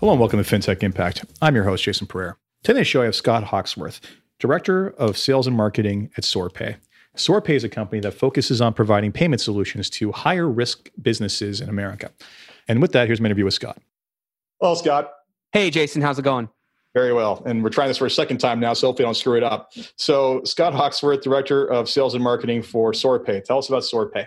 Hello and welcome to FinTech Impact. I'm your host, Jason Pereira. Today's show, I have Scott Hawksworth, Director of Sales and Marketing at SoarPay. SoarPay is a company that focuses on providing payment solutions to higher risk businesses in America. And with that, here's my interview with Scott. Well, Scott. Hey, Jason, how's it going? Very well. And we're trying this for a second time now, so hopefully I don't screw it up. So, Scott Hawksworth, Director of Sales and Marketing for SoarPay. Tell us about SoarPay.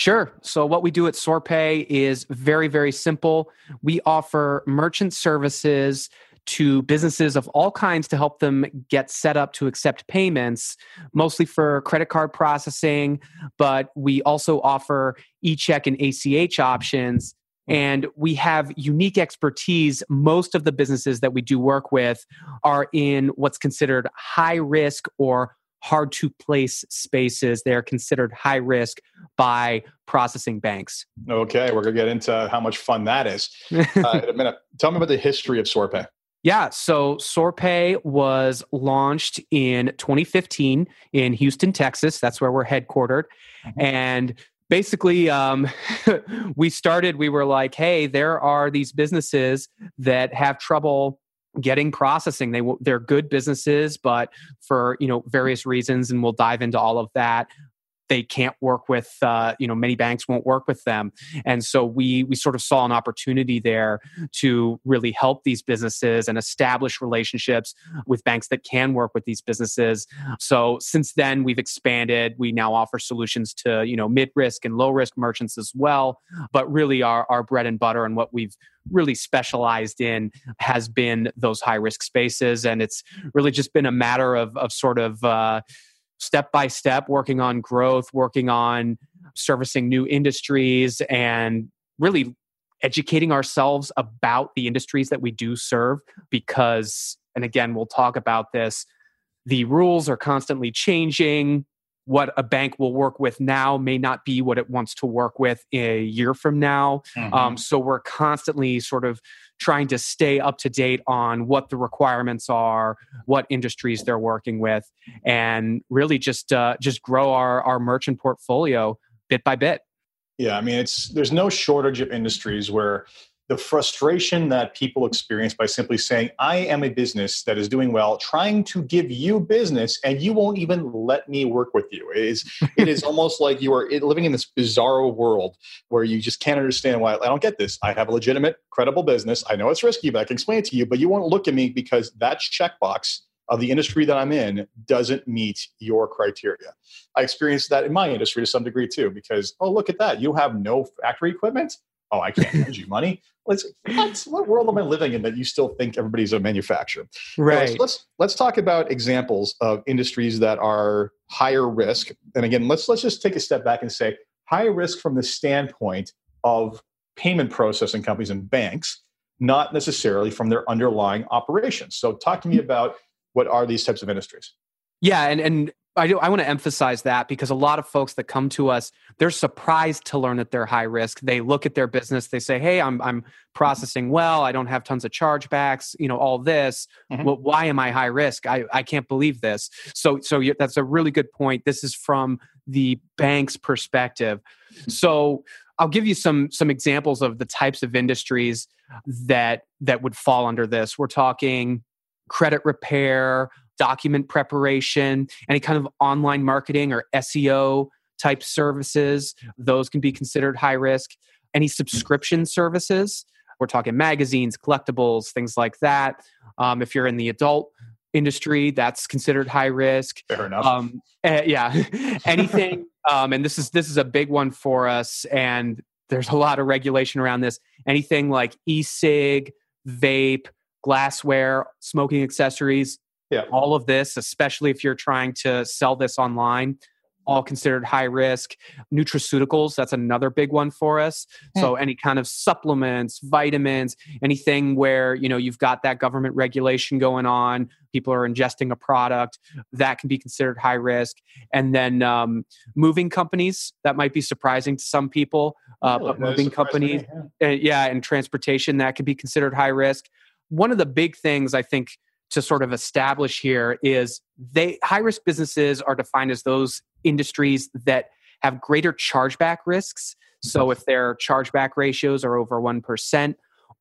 Sure. So, what we do at SoarPay is very, very simple. We offer merchant services to businesses of all kinds to help them get set up to accept payments, mostly for credit card processing, but we also offer e check and ACH options. Hmm. And we have unique expertise. Most of the businesses that we do work with are in what's considered high risk or hard to place spaces. They're considered high risk by processing banks. Okay, we're going to get into how much fun that is uh, in a minute. Tell me about the history of SoarPay. Yeah, so SoarPay was launched in 2015 in Houston, Texas. That's where we're headquartered. Mm-hmm. And basically um, we started we were like hey there are these businesses that have trouble getting processing. They they're good businesses but for you know various reasons and we'll dive into all of that they can't work with uh, you know many banks won't work with them. And so we we sort of saw an opportunity there to really help these businesses and establish relationships with banks that can work with these businesses. So since then we've expanded. We now offer solutions to you know mid risk and low risk merchants as well. But really our, our bread and butter and what we've really specialized in has been those high risk spaces. And it's really just been a matter of, of sort of uh, step by step working on growth, working on servicing new industries, and really educating ourselves about the industries that we do serve. Because, and again, we'll talk about this, the rules are constantly changing what a bank will work with now may not be what it wants to work with a year from now. Mm-hmm. Um, so we're constantly sort of trying to stay up to date on what the requirements are, what industries they're working with, and really just uh, just grow our our merchant portfolio bit by bit. Yeah, I mean, it's there's no shortage of industries where the frustration that people experience by simply saying, I am a business that is doing well, trying to give you business, and you won't even let me work with you. It is, it is almost like you are living in this bizarro world where you just can't understand why I don't get this. I have a legitimate, credible business. I know it's risky, but I can explain it to you, but you won't look at me because that checkbox of the industry that I'm in doesn't meet your criteria. I experienced that in my industry to some degree too, because, oh, look at that. You have no factory equipment oh, I can't lend you money. Let's, what, what world am I living in that you still think everybody's a manufacturer? Right. So let's let's talk about examples of industries that are higher risk. And again, let's let's just take a step back and say higher risk from the standpoint of payment processing companies and banks, not necessarily from their underlying operations. So talk to me mm-hmm. about what are these types of industries? Yeah, and and I do. I want to emphasize that because a lot of folks that come to us, they're surprised to learn that they're high risk. They look at their business, they say, "Hey, I'm I'm processing well. I don't have tons of chargebacks. You know, all this. Mm-hmm. Well, why am I high risk? I I can't believe this." So so that's a really good point. This is from the bank's perspective. So I'll give you some some examples of the types of industries that that would fall under this. We're talking credit repair, document preparation, any kind of online marketing or SEO type services, those can be considered high risk. Any subscription services, we're talking magazines, collectibles, things like that. Um, if you're in the adult industry, that's considered high risk. Fair enough. Um, uh, yeah, anything. um, and this is this is a big one for us, and there's a lot of regulation around this. Anything like e-cig, vape, glassware, smoking accessories, yeah. All of this, especially if you're trying to sell this online, all considered high risk. Nutraceuticals, that's another big one for us. Mm. So any kind of supplements, vitamins, anything where, you know, you've got that government regulation going on, people are ingesting a product, that can be considered high risk. And then um, moving companies, that might be surprising to some people, uh, really? but moving companies, yeah. Uh, yeah, and transportation, that could be considered high risk. One of the big things I think to sort of establish here is they high risk businesses are defined as those industries that have greater chargeback risks. So if their chargeback ratios are over 1%,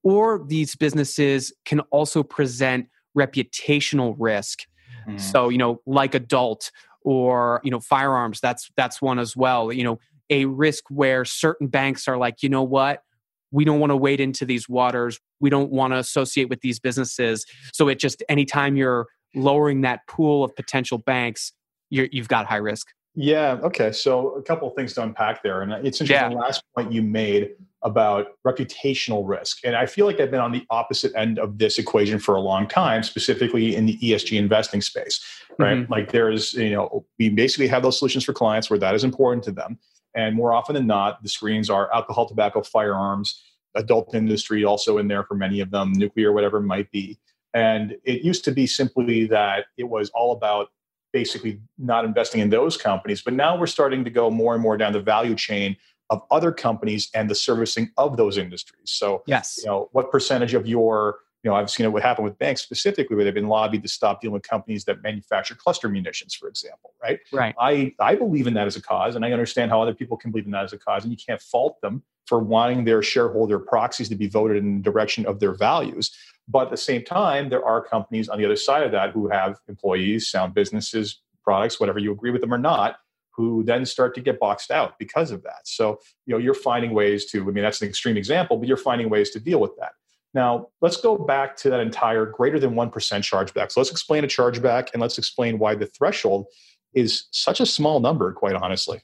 or these businesses can also present reputational risk. Mm-hmm. So, you know, like adult or, you know, firearms, that's that's one as well. You know, a risk where certain banks are like, you know what? We don't want to wade into these waters. We don't want to associate with these businesses. So it just anytime you're lowering that pool of potential banks, you have got high risk. Yeah. Okay. So a couple of things to unpack there, and it's interesting. Yeah. The last point you made about reputational risk, and I feel like I've been on the opposite end of this equation for a long time, specifically in the ESG investing space. Right. Mm-hmm. Like there's, you know, we basically have those solutions for clients where that is important to them, and more often than not, the screens are alcohol, tobacco, firearms, adult industry also in there for many of them, nuclear, whatever it might be. And it used to be simply that it was all about basically not investing in those companies. But now we're starting to go more and more down the value chain of other companies and the servicing of those industries. So, yes, you know, what percentage of your you know, I've seen it what happened with banks specifically, where they've been lobbied to stop dealing with companies that manufacture cluster munitions, for example. Right. Right. I I believe in that as a cause, and I understand how other people can believe in that as a cause, and you can't fault them for wanting their shareholder proxies to be voted in the direction of their values. But at the same time, there are companies on the other side of that who have employees, sound businesses, products, whatever you agree with them or not, who then start to get boxed out because of that. So, you know, you're finding ways to, I mean, that's an extreme example, but you're finding ways to deal with that. Now, let's go back to that entire greater than 1% chargeback. So let's explain a chargeback and let's explain why the threshold is such a small number, quite honestly.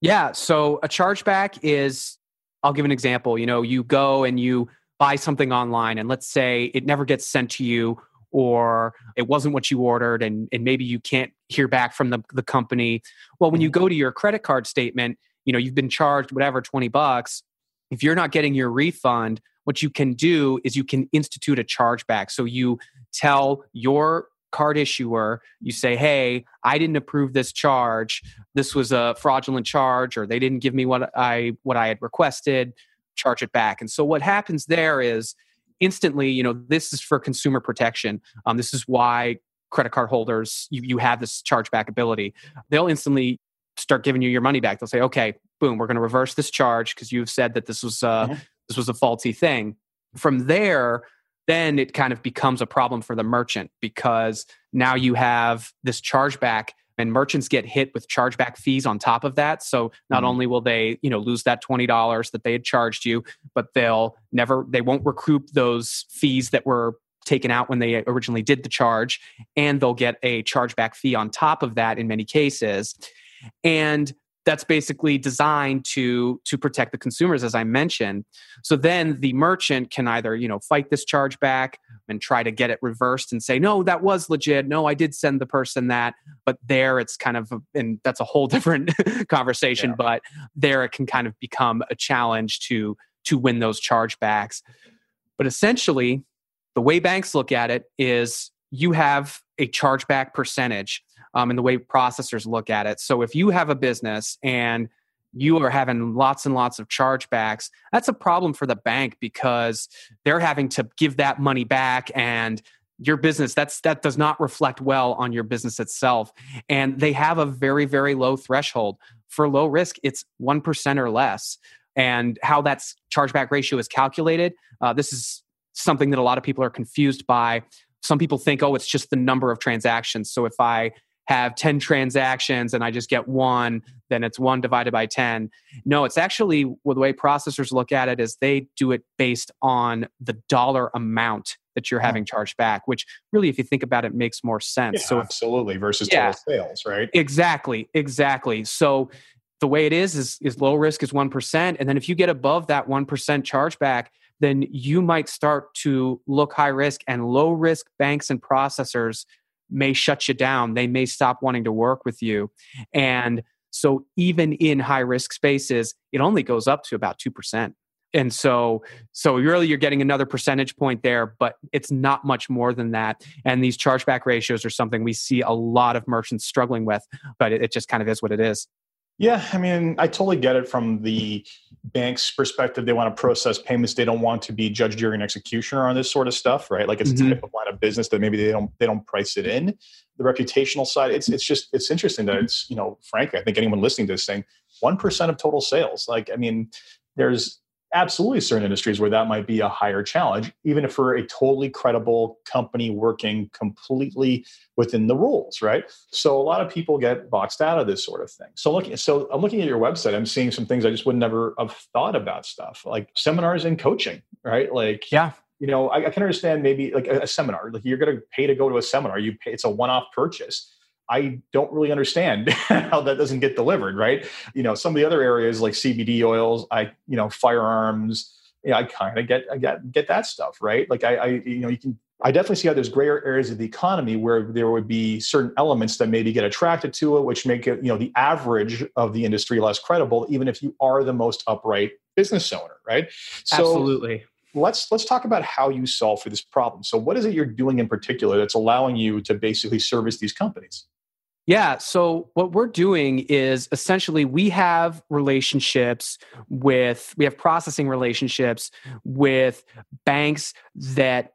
Yeah. So a chargeback is, I'll give an example. You know, you go and you buy something online, and let's say it never gets sent to you or it wasn't what you ordered and, and maybe you can't hear back from the, the company well when you mm-hmm. go to your credit card statement you know you've been charged whatever 20 bucks if you're not getting your refund what you can do is you can institute a chargeback. So you tell your card issuer, you say, hey, I didn't approve this charge. This was a fraudulent charge, or they didn't give me what I what I had requested, charge it back. And so what happens there is instantly, you know, this is for consumer protection. Um, this is why credit card holders you, you have this chargeback ability. They'll instantly start giving you your money back. They'll say, okay, boom, we're going to reverse this charge because you've said that this was uh, mm-hmm this was a faulty thing. From there, then it kind of becomes a problem for the merchant because now you have this chargeback and merchants get hit with chargeback fees on top of that so not mm-hmm. only will they you know lose that $20 that they had charged you but they'll never they won't recoup those fees that were taken out when they originally did the charge and they'll get a chargeback fee on top of that in many cases and that's basically designed to to protect the consumers as i mentioned. So then the merchant can either you know fight this charge back and try to get it reversed and say no that was legit. No i did send the person that. But there it's kind of a, and that's a whole different conversation yeah. but there it can kind of become a challenge to to win those chargebacks. But essentially the way banks look at it is you have a chargeback percentage um, and the way processors look at it. So if you have a business and you are having lots and lots of chargebacks, that's a problem for the bank because they're having to give that money back and your business that's that does not reflect well on your business itself. And they have a very very low threshold. For low risk it's 1% or less. And how that chargeback ratio is calculated uh, this is something that a lot of people are confused by. Some people think oh it's just the number of transactions. So if i have 10 transactions and I just get one, then it's one divided by 10. No, it's actually well, the way processors look at it is they do it based on the dollar amount that you're hmm. having charged back, which really, if you think about it, makes more sense. Yeah, so absolutely versus yeah, total sales, right? Exactly, exactly. So the way it is is is low risk is one percent, and then if you get above that one percent chargeback, then you might start to look high risk and low risk banks and processors may shut you down. They may stop wanting to work with you. And so, even in high risk spaces, it only goes up to about 2%. And so, so really you're getting another percentage point there, but it's not much more than that. And these chargeback ratios are something we see a lot of merchants struggling with, but it, it just kind of is what it is. Yeah, I mean, I totally get it from the bank's perspective. They want to process payments. They don't want to be judge, jury, and executioner on this sort of stuff, right? Like it's mm-hmm. a type of line of business that maybe they don't they don't price it in. The reputational side, it's it's just it's interesting that it's you know, frankly, I think anyone listening to this thing, one percent of total sales. Like, I mean, there's absolutely certain industries where that might be a higher challenge, even if for a totally credible company working completely within the rules, right? So a lot of people get boxed out of this sort of thing. So looking, so I'm looking at your website, I'm seeing some things I just would never have thought about stuff like seminars and coaching, right? Like, yeah. You know, I, I can understand maybe like a, a seminar, like you're going to pay to go to a seminar. You pay, it's a one-off purchase I don't really understand how that doesn't get delivered, right? You know, some of the other areas like CBD oils, I, you know, firearms, yeah, I kind of get, I get, get that stuff, right? Like I, I, you know, you can, I definitely see how there's gray areas of the economy where there would be certain elements that maybe get attracted to it, which make it, you know, the average of the industry less credible, even if you are the most upright business owner, right? So, Absolutely let's let's talk about how you solve for this problem so what is it you're doing in particular that's allowing you to basically service these companies yeah. So what we're doing is essentially we have relationships with, we have processing relationships with banks that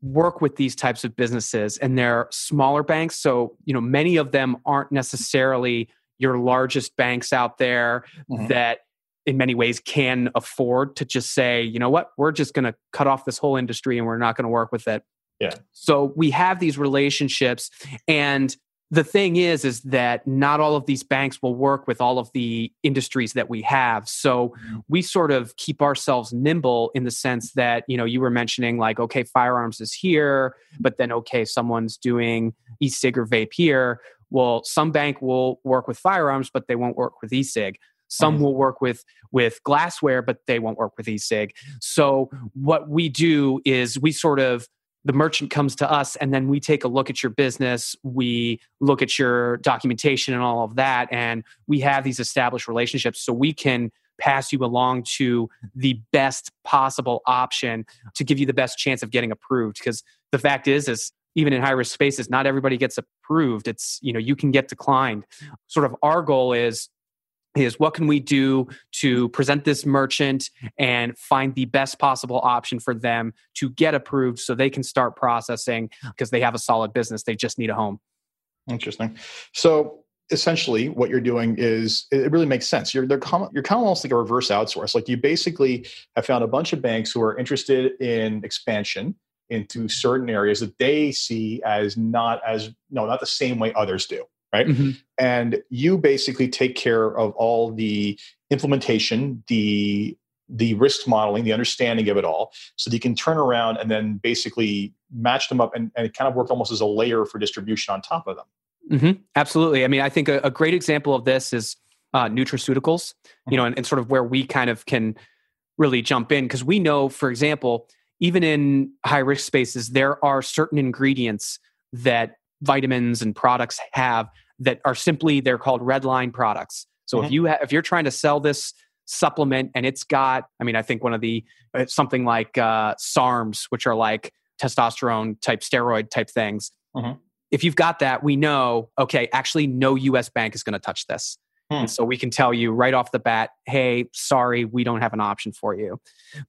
work with these types of businesses and they're smaller banks. So, you know, many of them aren't necessarily your largest banks out there mm-hmm. that in many ways can afford to just say, you know what, we're just going to cut off this whole industry and we're not going to work with it. Yeah. So we have these relationships and the thing is is that not all of these banks will work with all of the industries that we have so mm-hmm. we sort of keep ourselves nimble in the sense that you know you were mentioning like okay firearms is here but then okay someone's doing e-cig or vape here well some bank will work with firearms but they won't work with e-cig some mm-hmm. will work with with glassware but they won't work with e-cig so what we do is we sort of the merchant comes to us and then we take a look at your business we look at your documentation and all of that and we have these established relationships so we can pass you along to the best possible option to give you the best chance of getting approved. Because the fact is is even in high risk spaces not everybody gets approved. It's you know you can get declined. Sort of our goal is is what can we do to present this merchant and find the best possible option for them to get approved so they can start processing because they have a solid business they just need a home. Interesting. So essentially what you're doing is it really makes sense. You're they're you're kind of almost like a reverse outsource. Like you basically have found a bunch of banks who are interested in expansion into certain areas that they see as not as no not the same way others do right? Mm-hmm. And you basically take care of all the implementation, the the risk modeling, the understanding of it all, so that you can turn around and then basically match them up and, and it kind of work almost as a layer for distribution on top of them. Mm-hmm. Absolutely. I mean, I think a, a, great example of this is uh, nutraceuticals, you know, mm-hmm. and, and sort of where we kind of can really jump in because we know, for example, even in high risk spaces, there are certain ingredients that vitamins and products have that are simply they're called red line products. So mm-hmm. if you ha- if you're trying to sell this supplement and it's got, I mean, I think one of the uh, something like uh, SARMs, which are like testosterone type steroid type things. Mm-hmm. If you've got that, we know okay, actually, no U.S. bank is going to touch this. Hmm. And so we can tell you right off the bat, hey, sorry, we don't have an option for you.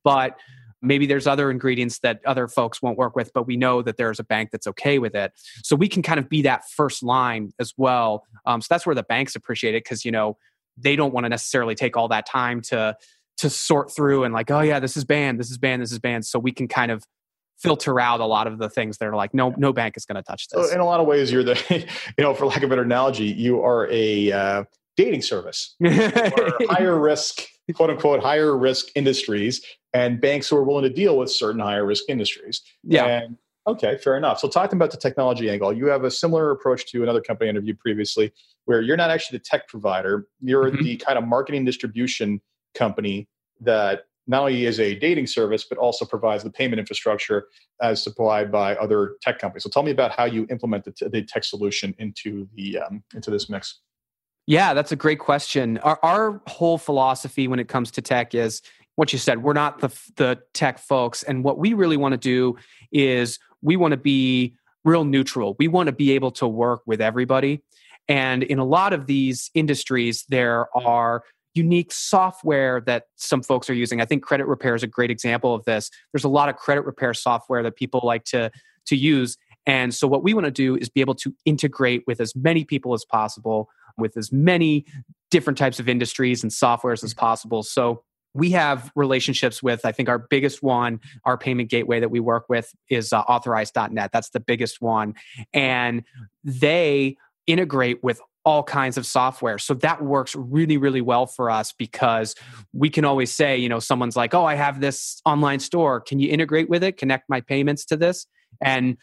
But Maybe there's other ingredients that other folks won't work with, but we know that there's a bank that's okay with it. So we can kind of be that first line as well. Um, so that's where the banks appreciate it because you know they don't want to necessarily take all that time to to sort through and like, oh yeah, this is banned, this is banned, this is banned. So we can kind of filter out a lot of the things that are like, no, no bank is going to touch this. So in a lot of ways, you're the, you know, for lack of a better analogy, you are a uh, dating service, for higher risk, quote unquote, higher risk industries and banks who are willing to deal with certain higher risk industries. Yeah. And, okay, fair enough. So talking about the technology angle, you have a similar approach to another company I interviewed previously, where you're not actually the tech provider, you're mm-hmm. the kind of marketing distribution company that not only is a dating service, but also provides the payment infrastructure as supplied by other tech companies. So tell me about how you implement the, t- the tech solution into the um, into this mix. Yeah, that's a great question. Our, our whole philosophy when it comes to tech is what you said we're not the the tech folks. And what we really want to do is we want to be real neutral. We want to be able to work with everybody. And in a lot of these industries there are unique software that some folks are using. I think credit repair is a great example of this. There's a lot of credit repair software that people like to to use. And so what we want to do is be able to integrate with as many people as possible with as many different types of industries and softwares as possible. So we have relationships with i think our biggest one our payment gateway that we work with is uh, authorize.net that's the biggest one. And they integrate with all kinds of software. So that works really really well for us because we can always say you know someone's like oh i have this online store. Can you integrate with it? Connect my payments to this? And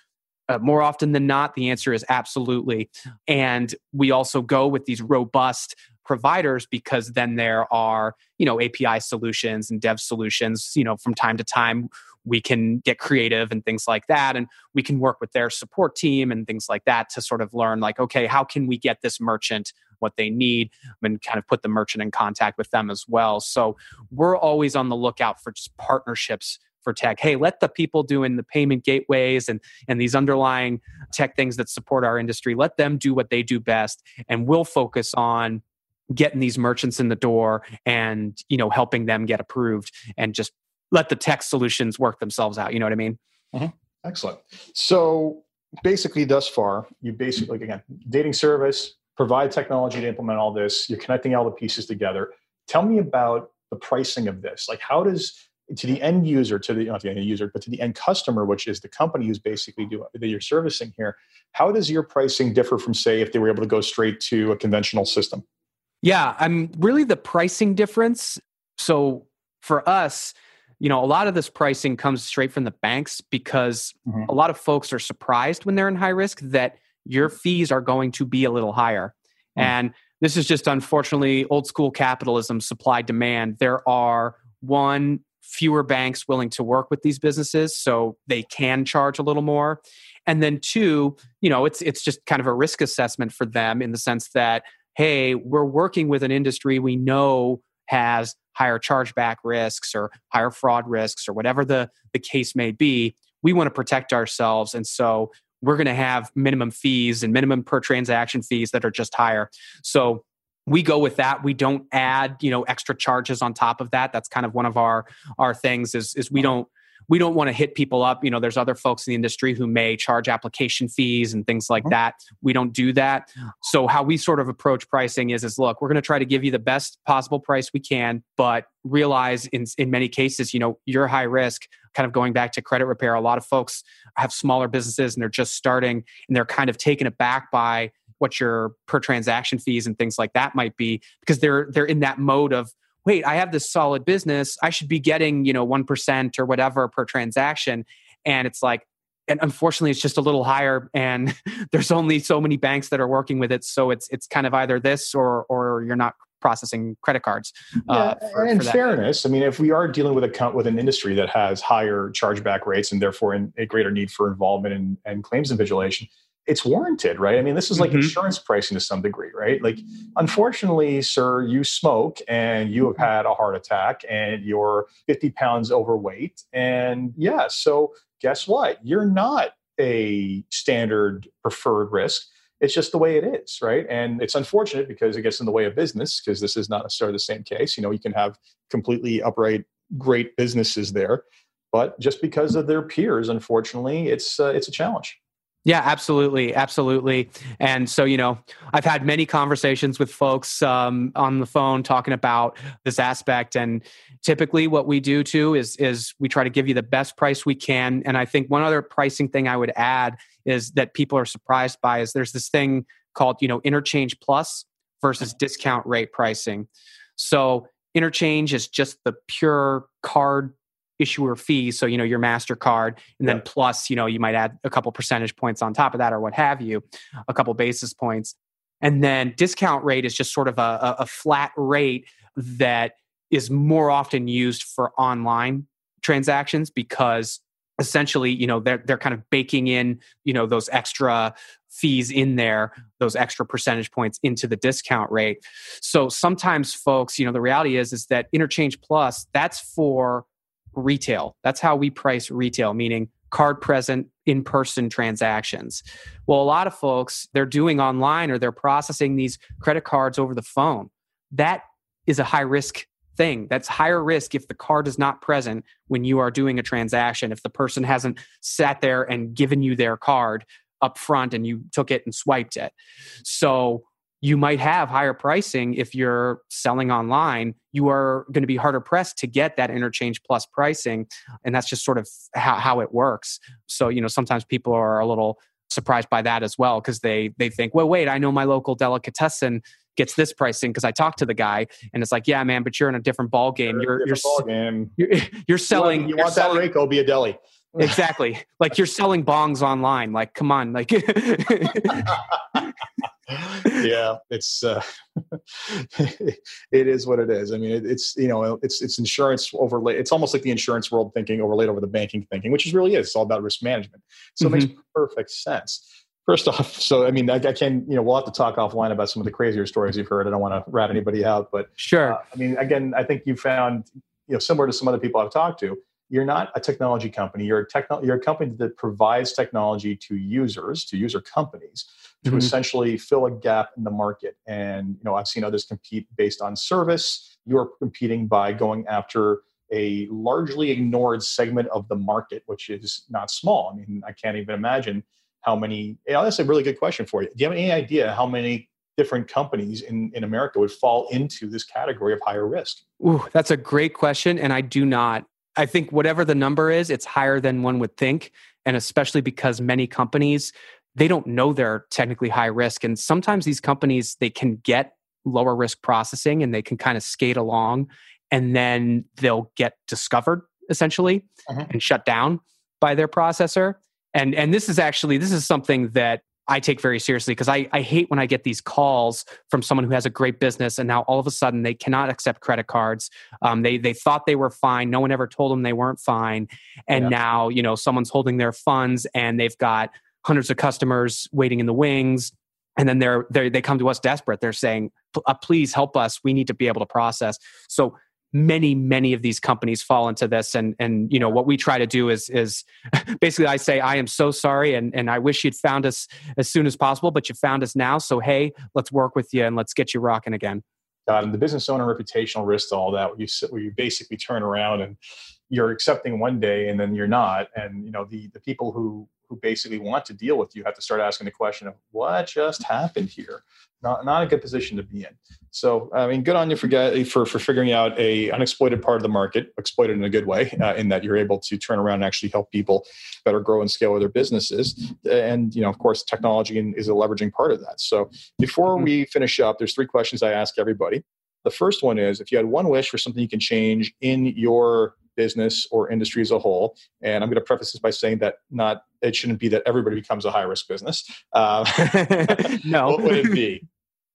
uh, more often than not the answer is absolutely. And we also go with these robust providers because then there are you know api solutions and dev solutions you know from time to time we can get creative and things like that. And we can work with their support team and things like that to sort of learn like okay how can we get this merchant what they need? And kind of put the merchant in contact with them as well. So we're always on the lookout for just partnerships for tech. Hey let the people doing the payment gateways and and these underlying tech things that support our industry let them do what they do best. And we'll focus on getting these merchants in the door and you know helping them get approved and just let the tech solutions work themselves out. You know what i mean? Mm-hmm. excellent. So basically thus far you basically again dating service provide technology to implement all this you're connecting all the pieces together. Tell me about the pricing of this. Like how does to the end user to the not the end user but to the end customer which is the company who's basically doing that you're servicing here how does your pricing differ from say if they were able to go straight to a conventional system yeah, I'm really the pricing difference. So for us, you know, a lot of this pricing comes straight from the banks because mm-hmm. a lot of folks are surprised when they're in high risk that your fees are going to be a little higher. Mm-hmm. And this is just unfortunately old school capitalism, supply demand. There are one, fewer banks willing to work with these businesses so they can charge a little more and then two you know it's it's just kind of a risk assessment for them in the sense that hey, we're working with an industry we know has higher chargeback risks or higher fraud risks or whatever the, the case may be. We want to protect ourselves. And so we're going to have minimum fees and minimum per transaction fees that are just higher. So we go with that we don't add you know extra charges on top of that that's kind of one of our our things is is we don't we don't want to hit people up. You know, there's other folks in the industry who may charge application fees and things like mm-hmm. that. We don't do that. So how we sort of approach pricing is is look, we're going to try to give you the best possible price we can, but realize in in many cases, you know, you're high risk. Kind of going back to credit repair, a lot of folks have smaller businesses and they're just starting and they're kind of taken aback by what your per transaction fees and things like that might be because they're they're in that mode of wait, I have this solid business. I should be getting, you know, 1% or whatever per transaction. And it's like, and unfortunately it's just a little higher and there's only so many banks that are working with it so it's it's kind of either this or or you're not processing credit cards uh, yeah, for, and for fairness i mean if we are dealing with a with an industry that has higher chargeback rates and therefore in, a greater need for involvement and, and claims invigilation it's warranted, right? I mean, this is like mm-hmm. insurance pricing to some degree, right? Like, unfortunately, sir, you smoke and you have had a heart attack and you're 50 pounds overweight. And yeah, so guess what? You're not a standard preferred risk. It's just the way it is, right? And it's unfortunate because it gets in the way of business because this is not necessarily the same case. You know, you can have completely upright, great businesses there, but just because of their peers, unfortunately, it's uh, it's a challenge. Yeah, absolutely, absolutely. And so, you know, I've had many conversations with folks um, on the phone talking about this aspect, and typically, what we do too is is we try to give you the best price we can. And I think one other pricing thing I would add is that people are surprised by is there's this thing called you know interchange plus versus discount rate pricing. So interchange is just the pure card issuer fee so you know your mastercard and then plus you know you might add a couple percentage points on top of that or what have you a couple basis points. And then discount rate is just sort of a, a flat rate that is more often used for online transactions because essentially you know they're they're kind of baking in you know those extra fees in there those extra percentage points into the discount rate. So sometimes folks you know the reality is is that interchange plus that's for retail. That's how we price retail, meaning card present in person transactions. Well, a lot of folks, they're doing online or they're processing these credit cards over the phone. That is a high risk thing. That's higher risk if the card is not present when you are doing a transaction. If the person hasn't sat there and given you their card up front and you took it and swiped it. So you might have higher pricing if you're selling online. You are going to be harder pressed to get that interchange plus pricing and that's just sort of how, how it works. So you know sometimes people are a little surprised by that as well because they they think well wait i know my local delicatessen gets this pricing because i talked to the guy and it's like yeah man but you're in a different ball game you're you're, ball game. you're, you're selling you want, you want that Rayco be a deli. Exactly. Like you're selling bongs online. Like come on like yeah, it's uh, it is what it is. I mean, it, it's you know, it's it's insurance overlay. It's almost like the insurance world thinking overlaid over the banking thinking, which is really is. It's all about risk management. So mm-hmm. it makes mm-hmm. perfect sense. First off, so I mean, I, I, can you know we'll have to talk offline about some of the crazier stories you've heard. I don't want to rat anybody out, but sure. Uh, I mean, again, I think you found you know similar to some other people I've talked to you're not a technology company. You're a techno- you're a company that provides technology to users, to user companies, to mm-hmm. essentially fill a gap in the market. And you know, I've seen others compete based on service. You're competing by going after a largely ignored segment of the market, which is not small. I mean, I can't even imagine how many. You know, that's a really good question for you. Do you have any idea how many different companies in, in America would fall into this category of higher risk? Ooh, that's a great question. And I do not. I think whatever the number is, it's higher than one would think. And especially because many companies, they don't know they're technically high risk. And sometimes these companies, they can get lower risk processing and they can kind of skate along and then they'll get discovered essentially uh-huh. and shut down by their processor. And, and this is actually, this is something that I take very seriously because I, I hate when I get these calls from someone who has a great business and now all of a sudden they cannot accept credit cards. Um, they they thought they were fine. No one ever told them they weren't fine, and yeah. now you know someone's holding their funds and they've got hundreds of customers waiting in the wings. And then they're, they're they come to us desperate. They're saying, uh, "Please help us. We need to be able to process." So many many of these companies fall into this and and you know what we try to do is is basically i say i am so sorry and and i wish you'd found us as soon as possible but you found us now so hey let's work with you and let's get you rocking again and the business owner reputational risk to all that where you where you basically turn around and you're accepting one day and then you're not and you know the the people who who basically want to deal with you have to start asking the question of what just happened here? Not, not a good position to be in. So i mean good on you for, for, for figuring out a unexploited part of the market exploited in a good way uh, in that you're able to turn around and actually help people better grow and scale their businesses. And you know of course technology is a leveraging part of that. So before mm-hmm. we finish up there's three questions i ask everybody. The first one is if you had one wish for something you can change in your business or industry as a whole. And I'm going to preface this by saying that not it shouldn't be that everybody becomes a high risk business. Uh, no, what would it be?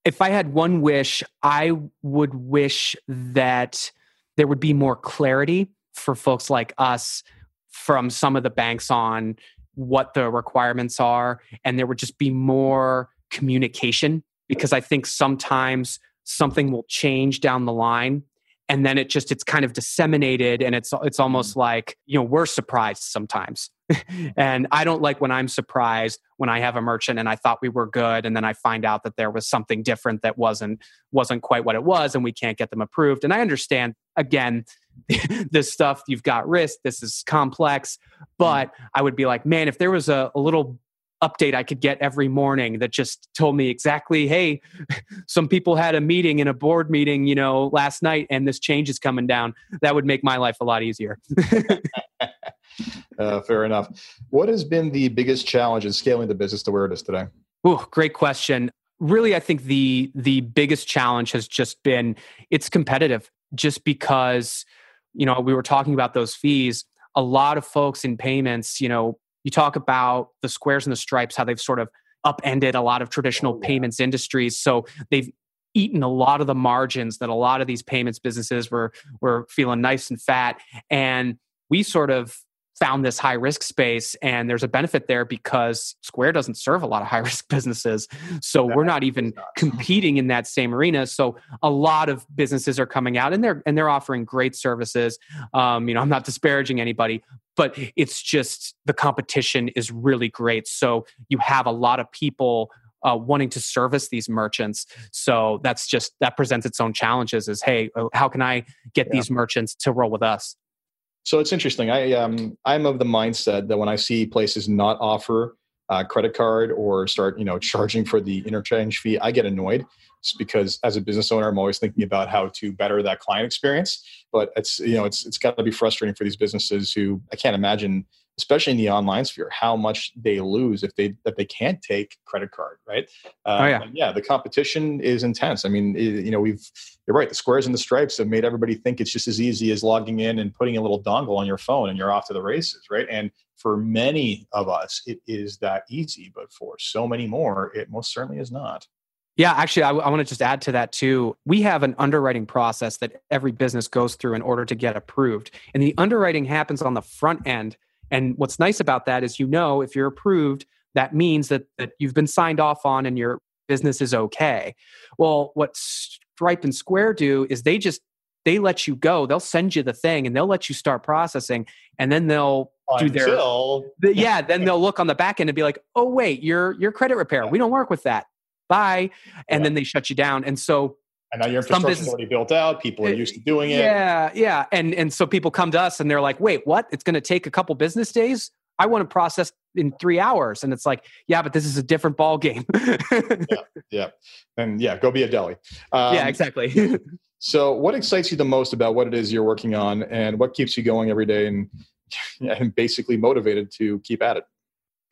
If I had one wish, I would wish that there would be more clarity for folks like us from some of the banks on what the requirements are, and there would just be more communication because I think sometimes something will change down the line and then it just it's kind of disseminated and it's it's almost mm. like you know we're surprised sometimes and i don't like when i'm surprised when i have a merchant and i thought we were good and then i find out that there was something different that wasn't wasn't quite what it was and we can't get them approved and i understand again this stuff you've got risk this is complex mm. but i would be like man if there was a, a little update I could get every morning that just told me exactly, hey, some people had a meeting in a board meeting, you know, last night and this change is coming down. That would make my life a lot easier. uh, fair enough. What has been the biggest challenge in scaling the business to where it is today? Oh, great question. Really, I think the the biggest challenge has just been it's competitive. Just because, you know, we were talking about those fees. A lot of folks in payments, you know, you talk about the squares and the stripes, how they've sort of upended a lot of traditional oh, yeah. payments industries. So they've eaten a lot of the margins that a lot of these payments businesses were were feeling nice and fat. And we sort of found this high risk space and there's a benefit there because square doesn't serve a lot of high risk businesses so we're not even competing in that same arena so a lot of businesses are coming out and they're and they're offering great services um, you know i'm not disparaging anybody but it's just the competition is really great so you have a lot of people uh, wanting to service these merchants. So that's just that presents its own challenges. Is hey, uh, how can I get yeah. these merchants to roll with us? So it's interesting. I um, I'm of the mindset that when I see places not offer uh, credit card or start you know charging for the interchange fee, I get annoyed. Just because as a business owner, I'm always thinking about how to better that client experience. But it's you know it's it's got to be frustrating for these businesses who I can't imagine especially in the online sphere, how much they lose if they that they can't take credit card, right? Um, oh yeah, yeah. The competition is intense. I mean, you know, we've you're right. The squares and the stripes have made everybody think it's just as easy as logging in and putting a little dongle on your phone and you're off to the races, right? And for many of us, it is that easy, but for so many more, it most certainly is not. Yeah, actually, I, I want to just add to that too. We have an underwriting process that every business goes through in order to get approved. And the underwriting happens on the front end and what's nice about that is you know if you're approved, that means that, that you've been signed off on and your business is okay. Well, what Stripe and Square do is they just they let you go. They'll send you the thing and they'll let you start processing, and then they'll Until... do their yeah. Then they'll look on the back end and be like, "Oh wait, your your credit repair. We don't work with that. Bye." And yeah. then they shut you down. And so and now your infrastructure is already built out. People are used to doing it. Yeah, yeah. And and so people come to us and they're like, wait, what? It's gonna take a couple business days? I want to process in three hours. And it's like, yeah, but this is a different ball game. yeah, yeah. And yeah, go be a deli. Um, yeah, exactly. so what excites you the most about what it is you're working on and what keeps you going every day and and basically motivated to keep at it?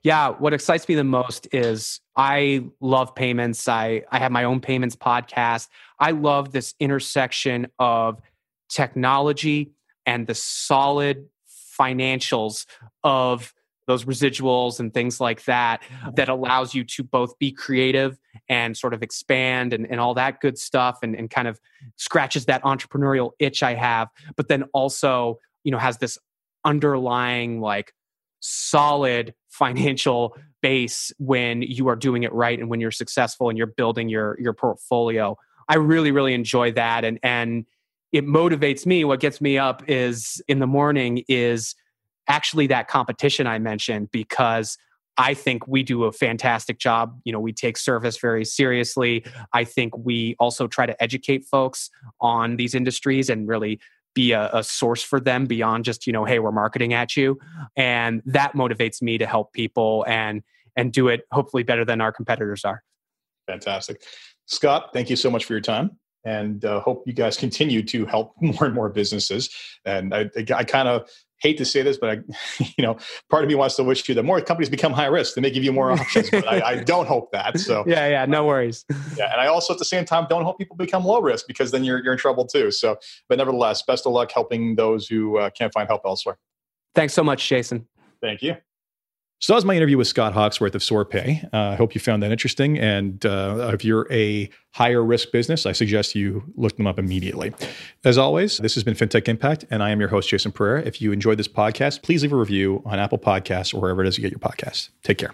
Yeah, what excites me the most is I love payments. I, I have my own payments podcast. I love this intersection of technology and the solid financials of those residuals and things like that that allows you to both be creative and sort of expand and, and all that good stuff and, and kind of scratches that entrepreneurial itch I have, but then also, you know, has this underlying like solid financial base when you are doing it right and when you're successful and you're building your your portfolio. I really really enjoy that and and it motivates me what gets me up is in the morning is actually that competition I mentioned because I think we do a fantastic job. You know, we take service very seriously. I think we also try to educate folks on these industries and really be a, a, source for them beyond just you know hey we're marketing at you. And that motivates me to help people and and do it hopefully better than our competitors are. Fantastic. Scott thank you so much for your time. And uh, hope you guys continue to help more and more businesses. And i, I kind of hate to say this, but I, you know, part of me wants to wish you that more companies become high risk and they give you more options. but I, I, don't hope that. So yeah, yeah, no worries. Yeah, and I also at the same time don't hope people become low risk because then you're you're in trouble too. So, but nevertheless, best of luck helping those who uh, can't find help elsewhere. Thanks so much, Jason. Thank you. So that was my interview with Scott Hawksworth of SoarPay. Uh, I hope you found that interesting. And uh, if you're a higher risk business, I suggest you look them up immediately. As always, this has been FinTech Impact, and I am your host, Jason Pereira. If you enjoyed this podcast, please leave a review on Apple Podcasts or wherever it is you get your podcasts. Take care.